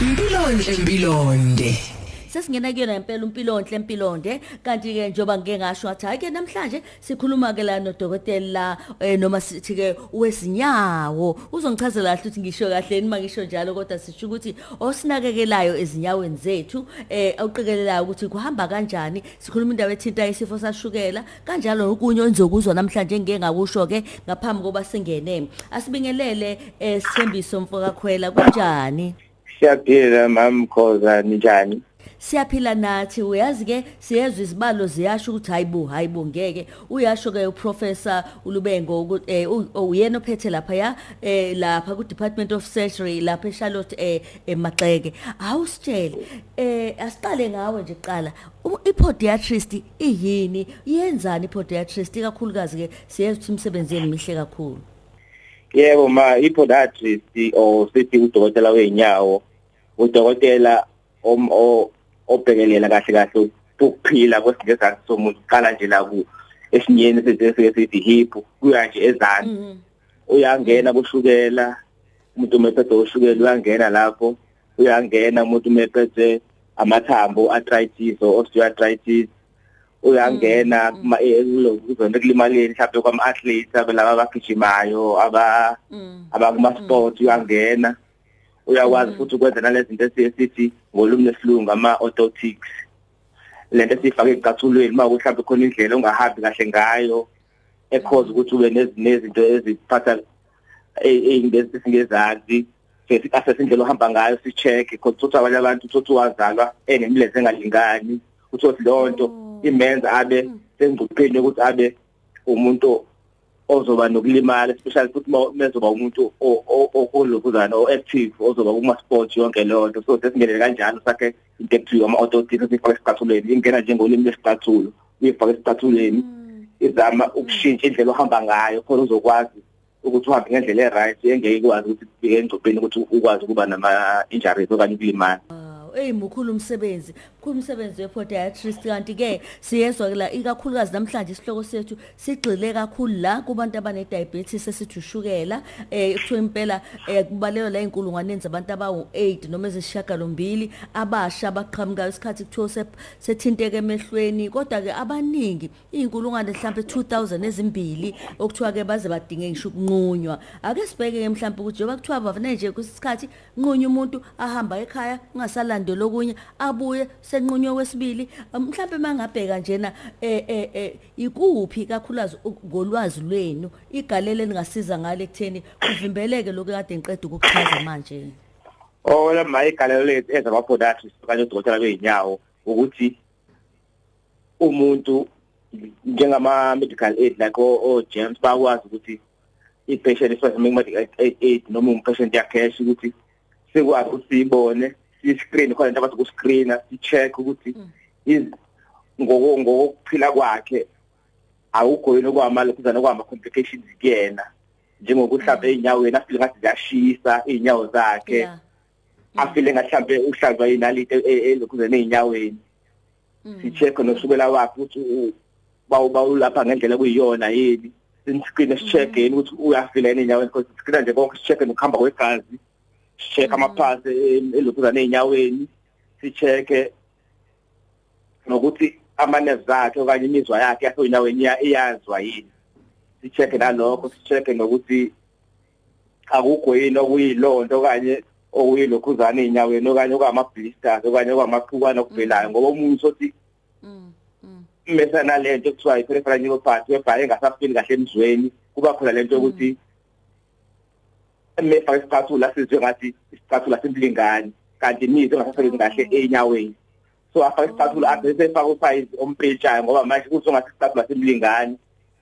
impilonhle impilonde sesingena kuyona impela umpilonhle empilonde kanti ke njoba ngike ngasho ngathi hayi ke namhlanje sikhuluma ke la nodokotela eh, noma sithi ke wezinyawo. Uzongichazela kahle ukuthi ngisho kahle nima ngisho njalo kodwa sisho ukuthi osinakekelayo ezinyaweni zethu eh awuqikelelayo ukuthi kuhamba kanjani sikhuluma indaba ethinta isifo sashukela kanjalo okunye onizokuzwa namhlanje ngeke ngakusho ke ngaphambi koba singene. Asibingelele eh, sithembiso mfokakhwela kunjani? Siyaphila mama Khoza njani siyaphila nathi uyazi ke siyezwa izibalo ziyasho ukuthi hayibo hayibo ngeke. Uyasho ke uprofessor ulubengo ukuthi eh, u- uyena ophethe lapha ya eh, lapha ku Department of Surgery lapha eCharlotte eh, eMaxeke. Awusitshele eh asiqale ngawe nje qala U- ipodiatrist iyini? Yenzani ipodiatrist? Kakhulukazi ke siyezwa ukuthi umsebenzi yeni mihle kakhulu. Yebo ma ipodiatrist o sithi udokotela weinyawo udokotela om o obhekelela kahle kahle ukuphila kwesingezansi somuntu qala nje la ku esinyeni sithi sithi hip kuya nje ezansi. Mhm. uyangena kushukela umuntu umephethe ushukela uyangena lapho. Uyangena umuntu umephethe amathambo arthritis or osteoarthritis. Uyangena kuma uzonke kulimaleni mhlawumbe kwama athletes abalaba abagijimayo aba Mm. abakuma sport uyangena. Uyakwazi futhi ukwenza nalezi zinto esithi ngolumi lesilungu ama orthotics lento esifaka ecathulweni uma mhlawumbe khona indlela ongahambi kahle ngayo ekhoza ukuthi ube nezinto eziphatha ey'ngezi esingezazi sethi asesindlela ohamba ngayo si-check because ukuthi abanye abantu uthi wazalwa enemlenze engalingani. Uthi leyo nto imenza abe sengcupheni yokuthi abe umuntu ozoba nokulimala especially futhi mezoba umuntu olokuzana o-active ozoba kuma-sport yonke leyo nto. So sesingenele kanjalo sakhe into ekuthiwa ama-orthotics esifaka esicathulweni ingena njengolimi lesicathulo uyifaka esicathulweni izama ukushintsha indlela ohamba ngayo khona uzokwazi ukuthi uhambe ngendlela e-right engeke ikwazi ukuthi kufike engcupheni ukuthi ukwazi ukuba nama-injuries okanye ukulimala. Ey mkhulu umsebenzi, mkhulu umsebenzi wepodiatrist kanti ke siyezwa la ikakhulukazi namhlanje isihloko sethu sigxile kakhulu la kubantu abane diabetes esithi ushukela eh kuthiwa impela eh kubalelwa la inkulungwane zabantu abawu 8 noma ezishagalombili abasha abaqhamukayo isikhathi kuthiwa se- sethinteke emehlweni. Kodwa ke abaningi inkulungwane mhlambe 2000 ezimbili okuthiwa ke baze badinge ngisho ukunqunywa. Ake sibheke ke mhlambe ukuthi njengoba kuthiwa bavane nje kwesikhathi nqunywa umuntu ahamba ekhaya ungasalandela okunye abuye senqunywe wesibili mhlambe mangabheka njena eh eh eh ikuphi kakhulukazi ngolwazi lwenu igalelo elingasiza ngale ekutheni kuvimbeleke lokhu kade ngiqeda ukuchaza manje? La maye igalelo lethu eza ama-podiatrist okanye odokotela bey'nyawo ukuthi umuntu njengama-medical aid like o-gems bayakwazi ukuthi i-patient especially medical aid noma umpatient yakhesh ukuthi sikwazi ukuthi siyibone. Si-screen khona into abathi ukuscreena si-check ukuthi is- ngoko- ngokokuphila kwakhe awukho yini okwamalokhuzana okwama-complications kuyena. Njengokuthi mhlawumbe ey'nyaweni afile ngathi ziyashisa iy'nyawo zakhe. Yeah. afile ngahlambe uhlanzwa inalite elokhuzana ey'nyaweni si-check nosukela wakhe ukuthi bawulapha ngendlela kuyiyona yini. Siniscreen si-check yini ukuthi uyafila yini ey'nyaweni because screen nje konke si-check nokuhamba kwegazi. Si-check amaphasi elokhuzana ey'nyaweni si-check nokuthi ama-nerves akhe okanye imizwa yakhe yasey'nyaweni iya- iyazwa yini si-check nalokho si-check nokuthi akukho yini okuyilonto okanye okuyilokhuzana ey'nyaweni okanye okwama-blisters okanye okwamaphukwana okuvelayo ngoba omunye sothi Mm. Mm. mesana lento ekuthiwa i-peripheral neuropathy webhaye engasafili kahle emzweni kuba khona lento yokuthi emefaka isicathula sizwe ngathi isicathula simlingani kanti imizwa engasasebenzi kahle ey'nyaweni so afake isicathula ade sefaka usayizi ompetshayo ngoba manje kuthi ongathi isicathula simlingani.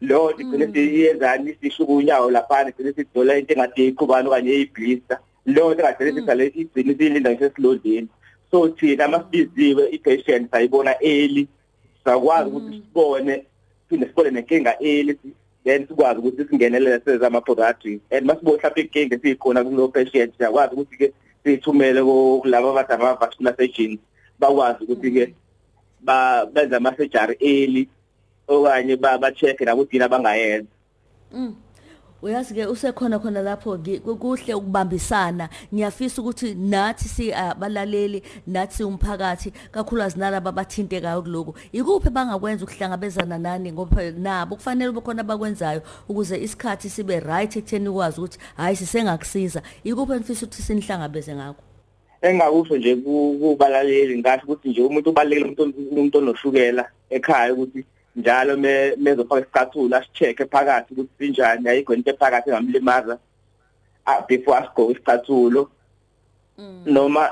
Leyo nto igcine siyenzani? Sishuka unyawo laphana igcine sidola into engathi iqhubane okanye eyiblista leyo nto engagcine sisale igcine siyilinda ngisho esilondeni. So thina masibiziwe i-patient sayibona early sakwazi ukuthi sibone phinde sibone nenkinga early then sikwazi ukuthi singenelele seze ama-podiatrists and masibone mhlawumbe inkinga esiyikhona kulo patient siyakwazi ukuthi-ke siyithumele kulaba abathi ama-vascular surgeons bakwazi ukuthi-ke ba- benze ama-surgery early okanye ba-check-e nakuthi yini abangayenza Mm. Uyazi ke usekhona khona lapho ngi- ku- kuhle ukubambisana. Ngiyafisa ukuthi nathi si abalaleli nathi umphakathi kakhulukazi nalabo abathintekayo kuloku ikuphi bangakwenza ukuhlangabezana nani? Ngoba nabo kufanele ube khona abakwenzayo ukuze isikhathi sibe right ekutheni ukwazi ukuthi hayi sisengakusiza. Ikuphi enifisa ukuthi sinihlangabeze ngakho? Engakusho nje ku- kubalaleli ngasho ukuthi nje umuntu ubalekile umuntu umuntu onoshukela ekhaya ukuthi njalo me mezofaka isicathulo asicheck phakathi ukuthi sinjani ayikho into ephakathi engamlimaza before asigqoke isicathulo. Noma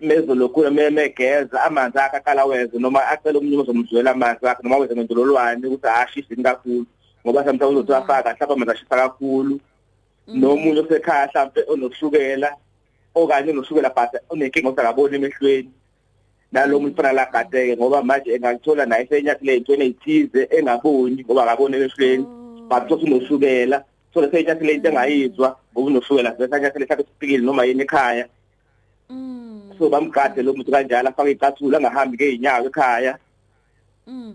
mezolokhula memegeza amanzi akhe aqala weze noma acela umuntu ozomzwela amanzi akhe noma weze ngendololwane ukuthi ashisi kakhulu ngoba sometimes uzothi afaka mhlawumbe amanzi ashisa kakhulu. Nomunye osekhaya mhlawumbe onokushukela okanye unoshukela but unenkinga osakaboni emehlweni. Nalo muntu fana lagadeke ngoba manje engalithola naye senyathile ey'ntweni ey'thize engaboni ngoba akaboni emehlweni. But futhi unoshukela. Thole senyathile into engayizwa ngoba unoshukela. Sesanyathile mhlawumbe sifikile noma yini ekhaya. Mm. so bamgade lo muntu kanjalo afake icathulo angahambi ngey'nyawo ekhaya. Mm.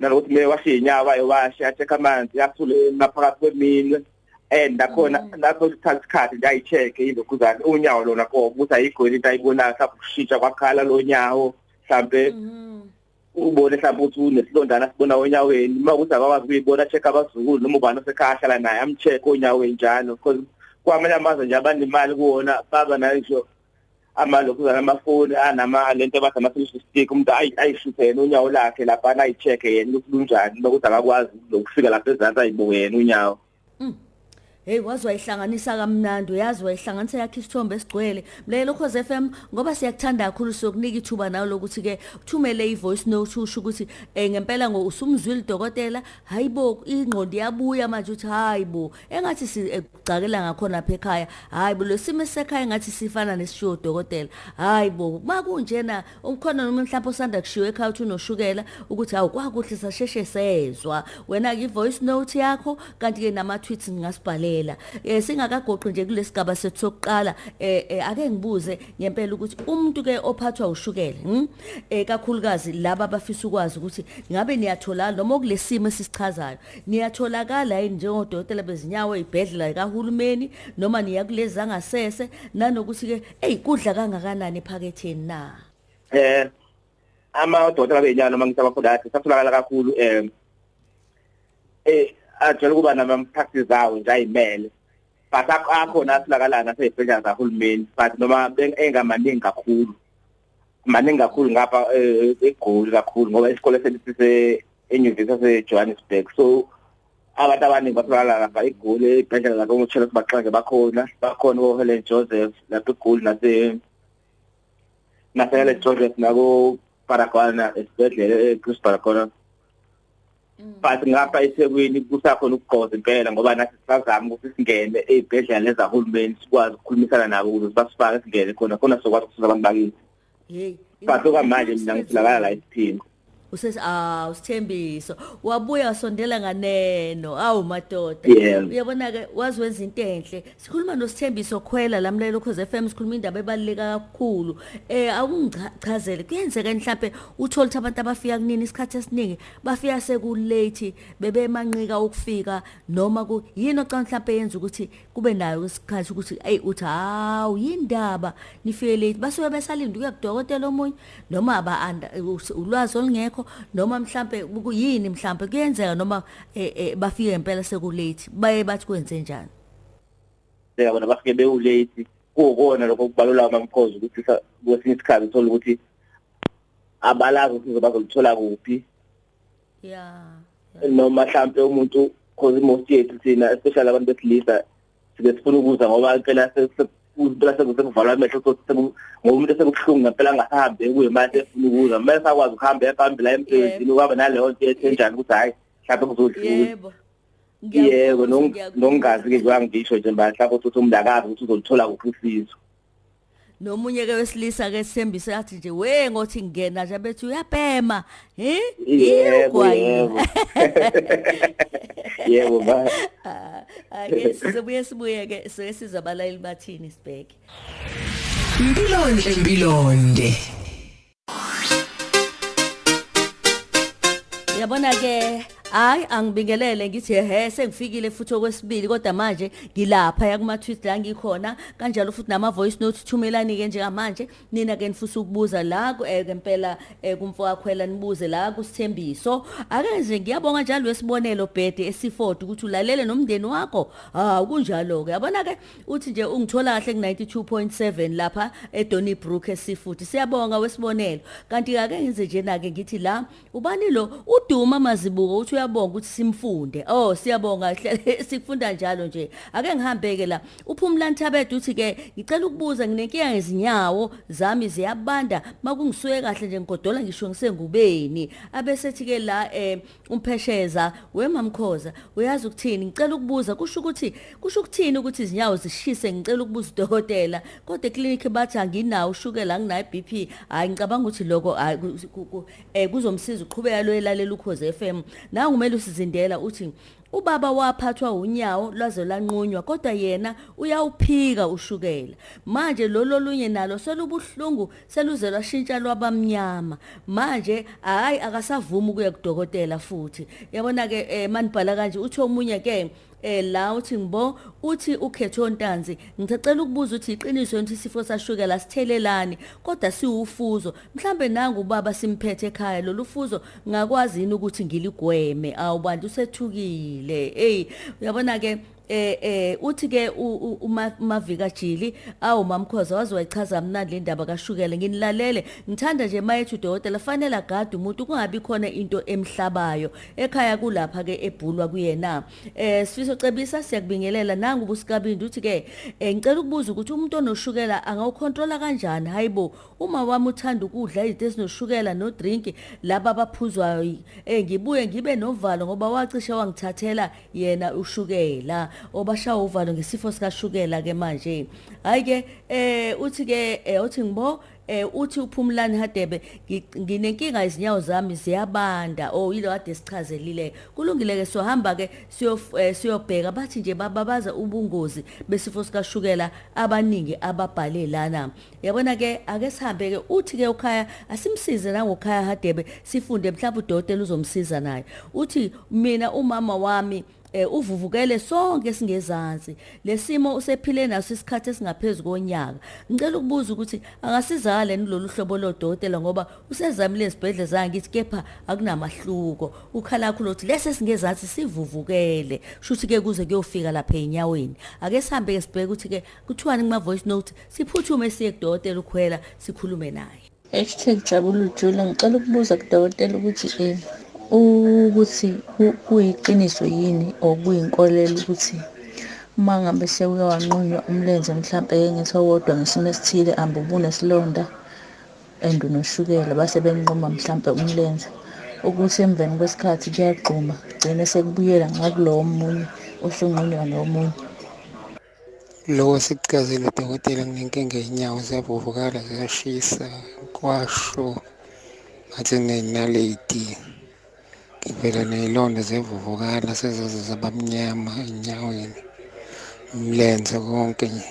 nalokuthi me washe iy'nyawo ayowashe achekhe amanzi athule ngaphakathi kweminwe and nakhona lapho sithatha isikhathi nje ayi-check-e ilokhuzane unyawo lona kobo ukuthi ayikho into ayibonayo mhlawumbe ukushintsha kwakhala lo nyawo. Mhlampe Mhm. ubone mhlawumbe ukuthi unesilondana sibona onyaweni uma ukuthi akakwazi ukuyibona check abazukulu noma ubani osekhaya ahlala naye am-check onyaweni njalo. Because kwamanye amazwe nje abanemali kuwona baba nayo ngisho amalokhuzana amafoni anama lento abathi ama-selfie stick umuntu ayi- ayishuthe yena unyawo lakhe laphana ayi-check-e yena ukuthi lunjani nokuthi akakwazi lokufika lapha ezansi ayibuke yena unyawo. Hey wazi wayihlanganisa kamnandi uyazi wayihlanganisa yakhe isithombe esigcwele. Mlayelo Khoze FM ngoba siyakuthanda kakhulu sokunika ithuba nawe lokuthi ke uthumele ivoice note usho ukuthi eh ngempela ngo usumzwile dokotela hayibo ingqondo yabuya manje uthi hayibo engathi sicakela ngakhona lapha ekhaya hayibo lesimo sekhaya engathi sifana nesisho dokotela hayibo makunjena umkhona noma mhlawumbe osanda kushiwa ekhaya uthi unoshukela ukuthi awu kwakuhle sasheshe sezwa. Wena ke ivoice note yakho kanti ke nama tweets ngingasibhalela eh singakagoqi nje kulesigaba sethu sokuqala eh, ake ngibuze ngempela ukuthi umuntu ke ophathwa ushukela eh kakhulukazi laba abafisa ukwazi ukuthi ngabe niyathola noma kulesimo esisichazayo niyatholakala yini njengodokotela bezinyawo ezibhedlela kahulumeni noma niya kulezi zangasese nanokuthi ke hey kudla kangakanani ephaketheni na? Eh amadokotela benyalo noma ngithi abaphulathi satholakala kakhulu eh eh ajwayele ukuba nama-practice awo nje ayimele but ak- akhona atholakalayo nasey'bhedlela zahulumeni but noma engamaningi kakhulu maningi kakhulu ngapha eh, egoli kakhulu ngoba isikole sethu sise enyuvesi yasejohannesburg. So abantu abaningi batholakala lapha egoli ey'bhedlela zakomutshela sibaxange bakhona bakhona ko-helen joseph lapha egoli nase nasele Joseph nako Paragwana esibhedlela eChris Paragwana but ngapha eThekwini kusakhona ukugqoza impela ngoba nathi sisazama ukuthi singene ezibhedlela lezahulumeni sikwazi ukukhulumisana nabo ukuze basifake singene khona khona sokwazi ukusiza abantu bakithi. Hey but okwamanje mina ngitholakala la esiphingo usese ah usithembiso wabuya wasondela nganeno awu madoda. Yebo. uyabona ke wazi wenza into enhle. Sikhuluma nosithembiso khwela lamlelo cause FM sikhuluma indaba ebaluleka kakhulu. Eh akungichazele kuyenzeka mhlambe uthola ukuthi abantu abafika kunini isikhathi esiningi bafika sekulate bebemanqika ukufika noma ku yini ocanga mhlambe yenza ukuthi kube nayo isikhathi ukuthi hey uthi hawu yindaba nifike late. Basuke besalinda ukuya kudokotela omunye noma aba anda ulwazi olungekho noma mhlambe ku- yini mhlambe kuyenzeka noma eh, eh, bafike impela sekulate baye bathi kwenze njani? Beka bona bafike bewulate. Kuwukona lokho kubalula amamkhozi ukuthi kwesinye isikhathi uthola ukuthi abalazi ukuthi bazolithola kuphi. Yeah noma mhlambe umuntu cause most yethu thina especially abantu besilisa sike sifuna ukuza ngoba impela impela sekuvalwa amehlo so ngoba umuntu esekubuhlungu ngempela angasahambi kuye manje efuna ukuza. Mase sakwazi ukuhamba ehambe la emsebenzini kwaba naleyo nto ethenjani ukuthi hayi mhlawumbe kuzodlula yebo. Yebo Ngiyakuzwa, nong- ngiyakuzwa. nongazi ke njengoba ngisho nje manje mhlawumbe ukuthi umuntu akazi ukuthi uzolithola kuphi usizo. Nomunye ke wesilisa ke sithembise athi nje we ngothi ngena nje bethi uyabhema. He? Yebo Igwayi. yebo. Yebo ba Ah, ake sizobuye sibuye ke so sizabalayeli bathini sibheke. Impilonde empilonde. Yabona ke? Hayi angibingelele ngithi he sengifikile futhi okwesibili kodwa manje ngilapha yakuma tweet la ngikhona. Kanjalo futhi nama voice note thumelani ke njengamanje. Nina ke nifisa ukubuza la eh, ngempela eh, kumfoka khwela nibuze la kusithembiso. Ake nje ngiyabonga njalo wesibonelo bhede esiford ukuthi ulalele nomndeni wakho. Ha kunjalo ke yabona ke uthi nje ungithola kahle ku 92.7 lapha eDonnybrook esifudi siyabonga wesibonelo. Kanti ake ngize nje na ke ngithi la ubani lo? Uduma mazibuko uthi uyabonga ukuthi simfunde. Oh siyabonga hle- sikufunda njalo nje. Ake ngihambeke la. Uphumlani thabede uthi ke ngicela ukubuza nginenkinga ngezinyawo zami ziyabanda. Makungisuye kahle nje ngigodola ngisho ngisengubeni. Abesethi ke la eh umphesheza wemamkhoza uyazi ukuthini? Ngicela ukubuza. Kusho ukuthi kusho ukuthini ukuthi izinyawo zishise? Ngicela ukubuza udokotela. Kodwa eclinic bathi anginawo ushukela anginayo iBP hayi ngicabanga ukuthi lokho hayi ku- ku- ku- eh kuzomsiza uqhubeka lo elalela ukhoze FM nangu kumele usizindela uthi ubaba waphathwa unyawo lwaze lanqunywa kodwa yena uyawuphika ushukela. Manje lolo lunye nalo selubuhlungu seluze lwashintsha lwabamnyama. Manje hayi akasavumi ukuya kudokotela futhi. Yabona ke eh, manibhala kanje uthi omunye ke eh la uthi ngibo uthi ukhetho ntanzi ngicela ukubuza ukuthi iqiniso ukuthi isifo sashukela sithelelani kodwa siwufuzo. Mhlambe nangu ubaba simphethe ekhaya lolu fuzo ngakwazi yini ukuthi ngiligweme? Awubantu sethukile. Hey uyabona ke eh eh uthi ke umavika jili awu mamkhoza wazi wayichaza mnandi le ndaba kashukela nginilalele. Ngithanda nje mayethu udokotela fanele agade umuntu kungabi khona into emhlabayo. Ekhaya kulapha ke ebhulwa kuyena. Eh sifiso cebisa siyakubingelela. Nangu ubusikabindi uthi ke eh, ngicela ukubuza ukuthi umuntu onoshukela angawukontrola kanjani? Hayibo uma wami uthanda ukudla izinto ezinoshukela no drink laba abaphuzwayo eh ngibuye ngibe novalo ngoba wacisha wangithathela yena ushukela. Obashawa uvalo ngesifo sikashukela ke manje. Hayi ke eh uthi ke eh, uthi ngibo eh uthi uphumlani hadebe ngi- nginenkinga izinyawo zami ziyabanda. Oh yilo kade sichazelile kulungile ke sohamba ke siyo eh, siyobheka. Bathi nje bababaza ubungozi besifo sikashukela abaningi ababhale lana yabona ke ake sihambe ke uthi ke ukhaya asimsize nangokhaya hadebe sifunde mhlawumbe udokotela uzomsiza naye. Uthi mina umama wami eh uvuvukele sonke singezansi lesimo usephile naso isikhathi esingaphezulu konyaka. Ngicela ukubuza ukuthi angasizakala nilolu hlobo lodokotela ngoba usezamile ezibhedlela zangithi kepha akunamahluko. Ukhala kakhulu uthi lese singezansi sivuvukele. Shuthi ke kuze kuyofika lapha enyaweni ake sihambe ke sibheke ukuthi ke kuthiwani kuma voice note siphuthume siye kudokotela ukhwela sikhulume naye. Hashtag Jabulu Jula ngicela ukubuza kudokotela ukuthi eh ukuthi ku- kuyiqiniso yini or kuyinkolelo ukuthi uma ngabe sewuke wanqunywa umlenze mhlampe ke ngithi owodwa ngesimo esithile ambe ubunesilonda and unoshukela base benquma mhlampe umlenze. Ukuthi emveni kwesikhathi kuyagquma kugcine sekubuyela ngakulowo omunye osunqunywa nomunye. Loko sikuchazile udokotela nginenkinga yey'nyawo ziyavuvukala ziyashisa kwasho ngathi nginenaliti ngivela ney'londa ziyavuvukala sezaze zabamnyama ey'nyaweni. Umlenze konke nje.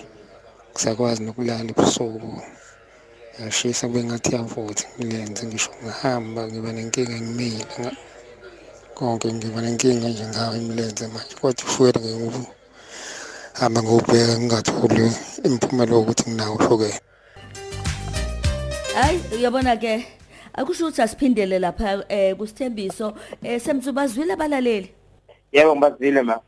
Ngisakwazi nokulala ebusuku. Yashisa kube ngathi yavutha imilenze ngisho ngihamba ngiba nenkinga ngimile nga- konke ngiba nenkinga nje ngayo imilenze manje. Kodwa ushukela ngiwu hamba ngobheka ngingatholi imiphumela wokuthi nginawo ushukela hayi uyabona ke akusho ukuthi asiphindele lapha eh kusithembiso eh semzubazwile abalaleli? Yebo ngibazile ma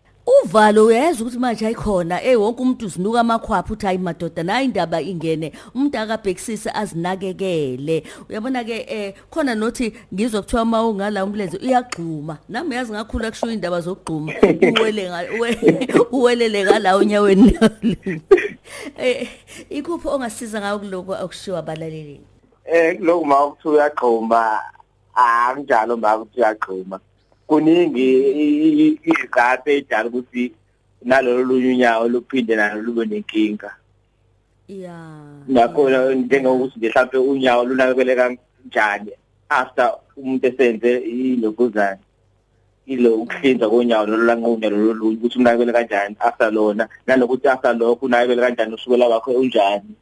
uvalo uyeza ukuthi manje ayikhona. Eh wonke umuntu uzinuka amakhwapha uthi hayi madoda nayi indaba ingene. Umuntu akabhekisise azinakekele. Uyabona ke eh khona nothi ngizwa kuthiwa uma ungala umlenze uyagxuma. Nami yazi ngakhula kusho indaba zokugxuma. Uwele nga- uwe- uwelele ngala unyaweni eh ikuphi ongasiza ngayo kuloko akushiwa abalaleli? Eh lokhu ma ukuthi uyagquma akunjalo ma ukuthi uyagquma. Kuningi izathu edala ukuthi nalolu lunye unyawo luphinde nalo lube nenkinga. Ya. Nakhona njengokuthi nje mhlawumbe unyawo lunakekele kanjani after umuntu esenze ilokuzana ilo ukuhlinza konyawo lolu lanqunya lolu lunye ukuthi unakekele kanjani after lona nanokuthi after lokho unakekele kanjani usukela wakho unjani?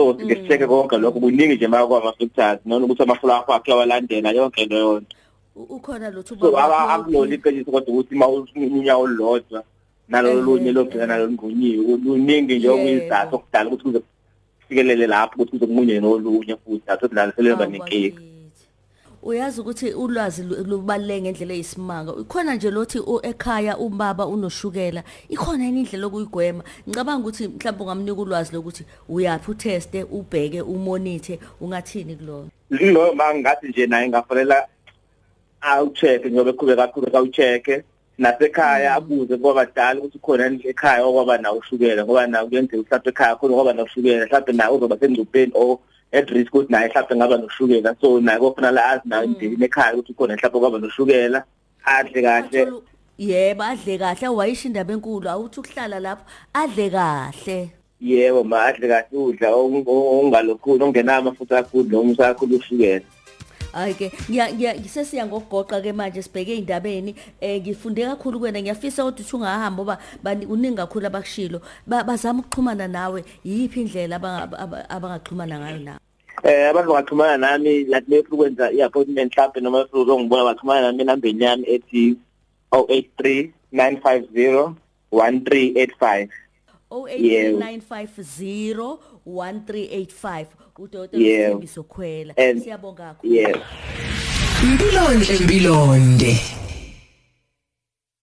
So sike konke lokho kuningi nje makwama factors noma ukuthi amafula akho akhe walandela yonke leyo nto U- ukhona lutho so ubaba wakho? akulona iqiniso kodwa ukuthi uma unyawo olulodwa nalolu Ehhe, lunye lobheka nalo lungunyiwe luningi nje okuyizathu okudala ukuthi kuze kufikelele lapho ukuthi kuzomunye nolunye futhi atho nalo seleba nenkinga Awakithi. Uyazi ukuthi ulwazi lu- lubaluleke ngendlela eyisimanga. Ikhona nje lothi ekhaya ubaba unoshukela ikhona yini indlela okuyigwema. Ngicabanga ukuthi mhlawumbe ungamnika ulwazi lokuthi uyaphi uteste ubheke umonithe ungathini kulona lo mangathi nje naye ngafanele awu-check njengoba eqhubeka aqhubeka awu-check nasekhaya abuze kwabadala ukuthi khona ekhaya okwaba nawo ushukela ngoba nawo kuyenzeka mhlawumbe ekhaya khona okwaba noshukela mhlawumbe naye uzoba sengcupheni or at risk ukuthi naye mhlawumbe ngaba noshukela so naye kofanele azi nayo indini ekhaya ukuthi khona mhlawumbe okwaba noshukela adle kahle yebo adle kahle awayisho indaba enkulu awuthi ukuhlala lapho adle kahle yebo ma adle kahle udla ongalokhulu ongenayo amafutha kakhulu noma usakhulu ushukela hayi ke ngiya- ngiya- sesiya ngokugoqa ke manje sibheke ey'ndabeni. Um ngifunde kakhulu kuwena ngiyafisa kodwa uthi ungahamba ngoba bani- kuningi kakhulu abakushilo. Ba- bazama ukuxhumana nawe yiphi indlela abanga- aba- abangaxhumana ngayo nawe Eh abantu bangaxhumana nami like befuna ukwenza i-appointment mhlawumbe noma befuna ukungibona baxhumana nami enambeni yami ethi 083 950 1385 08950 1385 udokotela Yebo. uthembiso khwela And- siyabonga kakhulu. yes Impilonhle impilonde